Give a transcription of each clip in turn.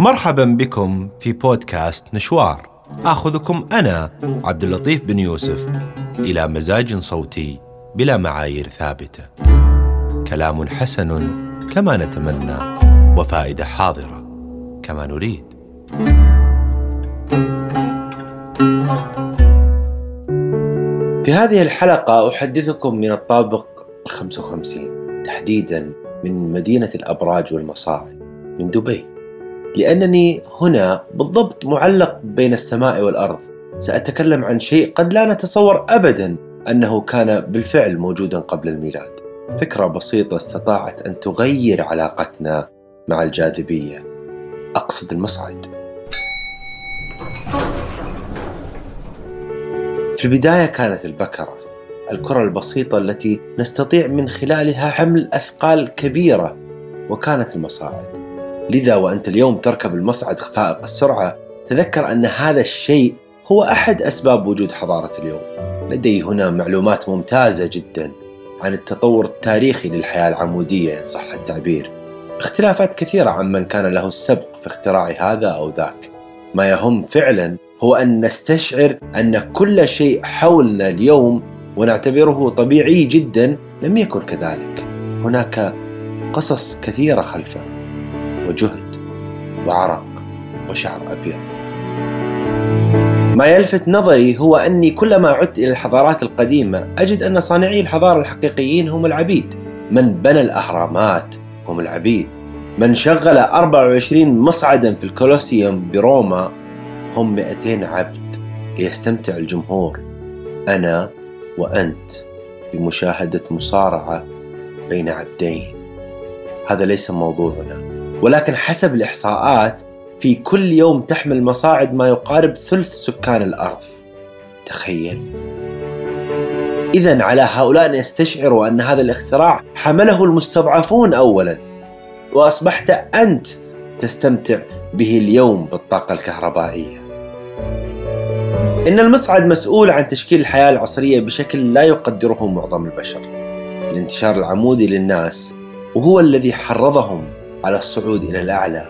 مرحبا بكم في بودكاست نشوار آخذكم أنا عبد اللطيف بن يوسف إلى مزاج صوتي بلا معايير ثابتة. كلام حسن كما نتمنى وفائدة حاضرة كما نريد. في هذه الحلقة أحدثكم من الطابق الخمس وخمسين تحديدا من مدينة الأبراج والمصاعد من دبي. لأنني هنا بالضبط معلق بين السماء والأرض. سأتكلم عن شيء قد لا نتصور أبدا أنه كان بالفعل موجودا قبل الميلاد. فكرة بسيطة استطاعت أن تغير علاقتنا مع الجاذبية. أقصد المصعد. في البداية كانت البكرة الكرة البسيطة التي نستطيع من خلالها حمل أثقال كبيرة وكانت المصاعد. لذا وأنت اليوم تركب المصعد فائق السرعة تذكر أن هذا الشيء هو أحد أسباب وجود حضارة اليوم. لدي هنا معلومات ممتازة جدا عن التطور التاريخي للحياة العمودية إن صح التعبير. اختلافات كثيرة عن من كان له السبق في اختراع هذا أو ذاك. ما يهم فعلا هو أن نستشعر أن كل شيء حولنا اليوم ونعتبره طبيعي جدا لم يكن كذلك. هناك قصص كثيرة خلفه. وجهد وعرق وشعر أبيض. ما يلفت نظري هو أني كلما عدت إلى الحضارات القديمة أجد أن صانعي الحضارة الحقيقيين هم العبيد. من بنى الأهرامات هم العبيد. من شغل 24 مصعدا في الكولوسيوم بروما هم 200 عبد. ليستمتع الجمهور أنا وأنت بمشاهدة مصارعة بين عبدين. هذا ليس موضوعنا. ولكن حسب الإحصاءات في كل يوم تحمل مصاعد ما يقارب ثلث سكان الأرض. تخيل. إذا على هؤلاء أن يستشعروا أن هذا الاختراع حمله المستضعفون أولا. وأصبحت أنت تستمتع به اليوم بالطاقة الكهربائية. إن المصعد مسؤول عن تشكيل الحياة العصرية بشكل لا يقدره معظم البشر. الانتشار العمودي للناس وهو الذي حرضهم على الصعود إلى الأعلى.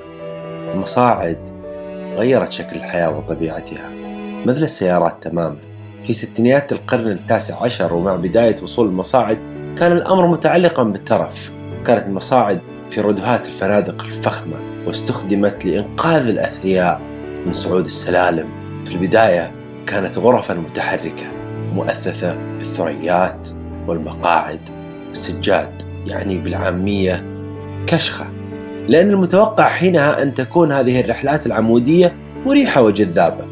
المصاعد غيرت شكل الحياة وطبيعتها. مثل السيارات تماما. في ستينيات القرن التاسع عشر ومع بداية وصول المصاعد كان الأمر متعلقا بالترف. كانت المصاعد في ردهات الفنادق الفخمة واستخدمت لإنقاذ الأثرياء من صعود السلالم. في البداية كانت غرفا متحركة مؤثثة بالثريات والمقاعد. والسجاد يعني بالعامية كشخة. لأن المتوقع حينها أن تكون هذه الرحلات العمودية مريحة وجذابة.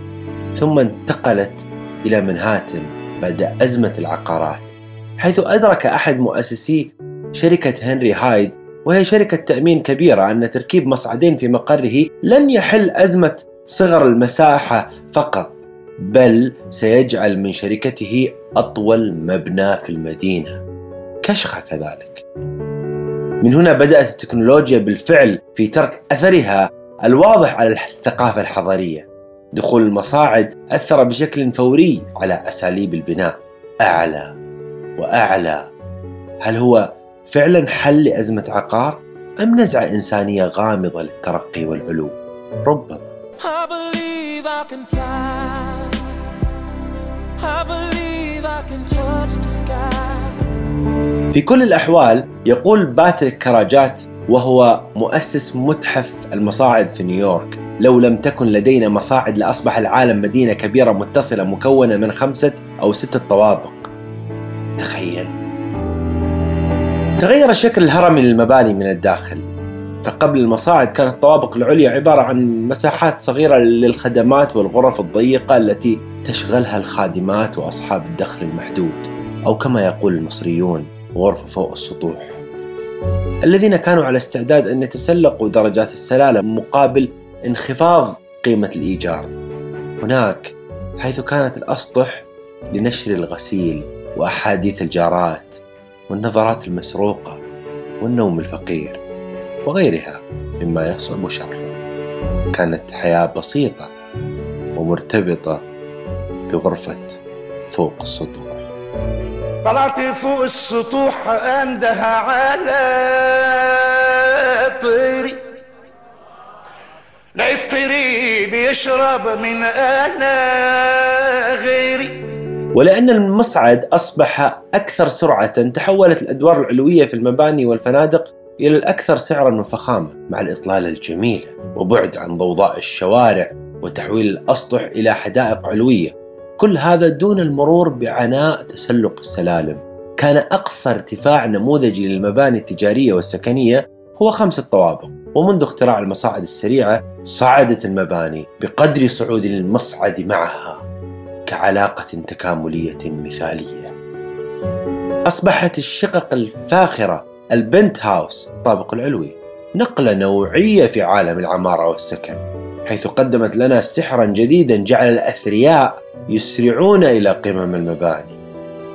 ثم انتقلت إلى منهاتن بعد أزمة العقارات حيث أدرك أحد مؤسسي شركة هنري هايد وهي شركة تأمين كبيرة أن تركيب مصعدين في مقره لن يحل أزمة صغر المساحة فقط بل سيجعل من شركته أطول مبنى في المدينة. كشخة كذلك. من هنا بدأت التكنولوجيا بالفعل في ترك أثرها الواضح على الثقافة الحضارية. دخول المصاعد أثر بشكل فوري على أساليب البناء. أعلى وأعلى. هل هو فعلا حل لأزمة عقار أم نزعة إنسانية غامضة للترقي والعلو؟ ربما. في كل الأحوال يقول باتريك كراجات وهو مؤسس متحف المصاعد في نيويورك. لو لم تكن لدينا مصاعد لأصبح العالم مدينة كبيرة متصلة مكونة من خمسة أو ستة طوابق. تخيل. تغير الشكل الهرمي للمباني من الداخل. فقبل المصاعد كانت الطوابق العليا عبارة عن مساحات صغيرة للخدمات والغرف الضيقة التي تشغلها الخادمات وأصحاب الدخل المحدود أو كما يقول المصريون. غرفة فوق السطوح. الذين كانوا على استعداد أن يتسلقوا درجات السلالم مقابل انخفاض قيمة الإيجار. هناك حيث كانت الأسطح لنشر الغسيل وأحاديث الجارات والنظرات المسروقة والنوم الفقير وغيرها مما يصعب شرحه. كانت حياة بسيطة ومرتبطة بغرفة فوق السطوح. طلعت فوق السطوح انده على طيري لقيت يشرب من أنا غيري. ولأن المصعد أصبح أكثر سرعة تحولت الأدوار العلوية في المباني والفنادق إلى الأكثر سعرا وفخامة مع الإطلالة الجميلة وبعد عن ضوضاء الشوارع وتحويل الأسطح إلى حدائق علوية. كل هذا دون المرور بعناء تسلق السلالم. كان أقصى ارتفاع نموذجي للمباني التجارية والسكنية هو خمسة طوابق ومنذ اختراع المصاعد السريعة صعدت المباني بقدر صعود المصعد معها كعلاقة تكاملية مثالية. أصبحت الشقق الفاخرة البنت هاوس الطابق العلوي نقلة نوعية في عالم العمارة والسكن. حيث قدمت لنا سحرا جديدا جعل الأثرياء يسرعون إلى قمم المباني.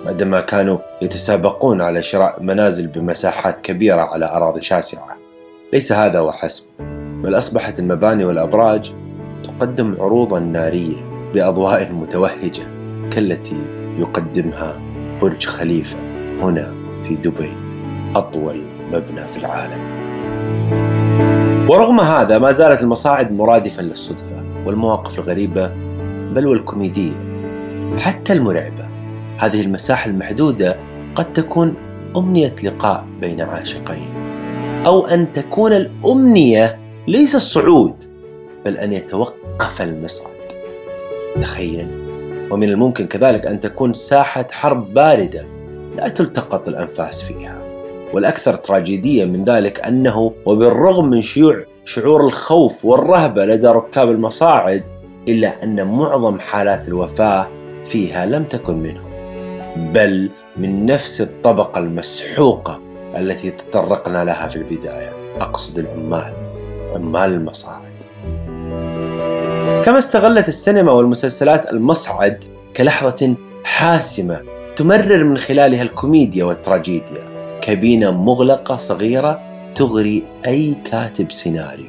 بعدما كانوا يتسابقون على شراء منازل بمساحات كبيرة على أراضي شاسعة. ليس هذا وحسب بل أصبحت المباني والأبراج تقدم عروضا نارية بأضواء متوهجة كالتي يقدمها برج خليفة هنا في دبي أطول مبنى في العالم. ورغم هذا ما زالت المصاعد مرادفا للصدفة والمواقف الغريبة بل والكوميدية حتى المرعبة. هذه المساحة المحدودة قد تكون أمنية لقاء بين عاشقين أو أن تكون الأمنية ليس الصعود بل أن يتوقف المصعد تخيل ومن الممكن كذلك أن تكون ساحة حرب باردة لا تلتقط الأنفاس فيها. والأكثر تراجيدية من ذلك أنه وبالرغم من شيوع شعور الخوف والرهبة لدى ركاب المصاعد إلا أن معظم حالات الوفاة فيها لم تكن منهم بل من نفس الطبقة المسحوقة التي تطرقنا لها في البداية أقصد العمال عمال المصاعد. كما استغلت السينما والمسلسلات المصعد كلحظة حاسمة تمرر من خلالها الكوميديا والتراجيديا. كابينة مغلقة صغيرة تغري أي كاتب سيناريو.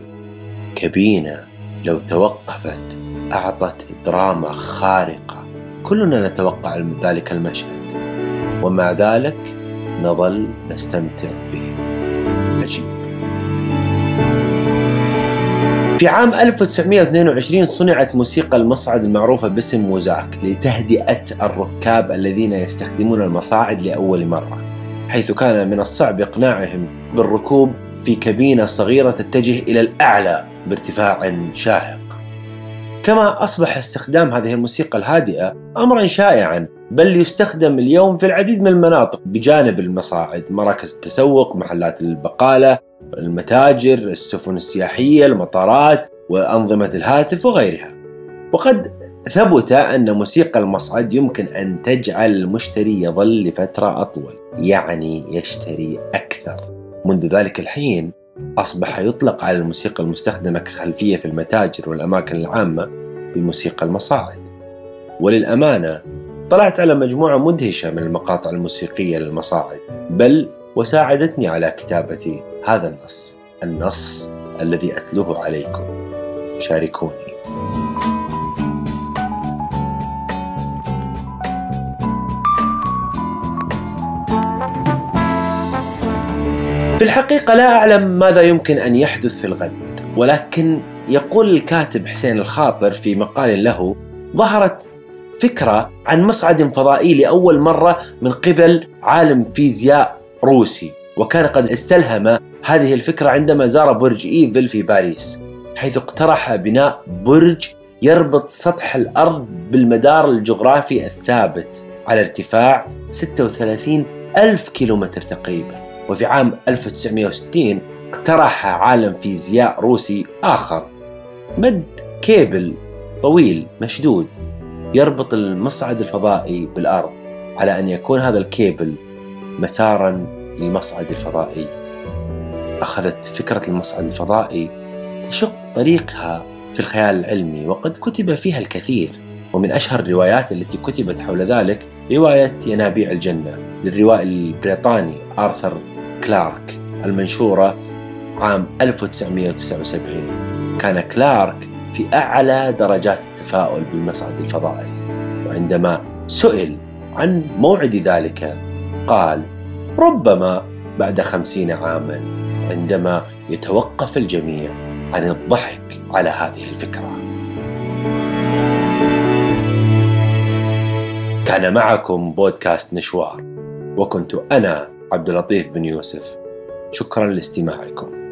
كابينة لو توقفت أعطت دراما خارقة. كلنا نتوقع ذلك المشهد. ومع ذلك نظل نستمتع به. عجيب. في عام 1922 صنعت موسيقى المصعد المعروفة باسم موزاك لتهدئة الركاب الذين يستخدمون المصاعد لأول مرة. حيث كان من الصعب إقناعهم بالركوب في كابينة صغيرة تتجه إلى الأعلى بارتفاع شاهق كما أصبح استخدام هذه الموسيقى الهادئة أمرا شائعا بل يستخدم اليوم في العديد من المناطق بجانب المصاعد مراكز التسوق محلات البقالة المتاجر السفن السياحية المطارات وأنظمة الهاتف وغيرها. وقد ثبت أن موسيقى المصعد يمكن أن تجعل المشتري يظل لفترة أطول. يعني يشتري أكثر. منذ ذلك الحين أصبح يطلق على الموسيقى المستخدمة كخلفية في المتاجر والأماكن العامة بموسيقى المصاعد. وللأمانة طلعت على مجموعة مدهشة من المقاطع الموسيقية للمصاعد بل وساعدتني على كتابة هذا النص النص الذي أتلوه عليكم. شاركوني. في الحقيقة لا أعلم ماذا يمكن أن يحدث في الغد ولكن يقول الكاتب حسين الخاطر في مقال له ظهرت فكرة عن مصعد فضائي لأول مرة من قبل عالم فيزياء روسي وكان قد استلهم هذه الفكرة عندما زار برج إيفل في باريس حيث اقترح بناء برج يربط سطح الأرض بالمدار الجغرافي الثابت على ارتفاع 36 ألف كيلومتر تقريبا. وفي عام 1960 اقترح عالم فيزياء روسي آخر. مد كيبل طويل مشدود يربط المصعد الفضائي بالأرض على أن يكون هذا الكيبل مسارا للمصعد الفضائي. أخذت فكرة المصعد الفضائي تشق طريقها في الخيال العلمي وقد كتب فيها الكثير ومن أشهر الروايات التي كتبت حول ذلك رواية ينابيع الجنة للروائي البريطاني آرثر كلارك المنشورة عام 1979 كان كلارك في أعلى درجات التفاؤل بالمصعد الفضائي. وعندما سئل عن موعد ذلك قال ربما بعد خمسين عاما عندما يتوقف الجميع عن الضحك على هذه الفكرة. كان معكم بودكاست نشوار وكنت أنا عبد اللطيف بن يوسف. شكرا لاستماعكم.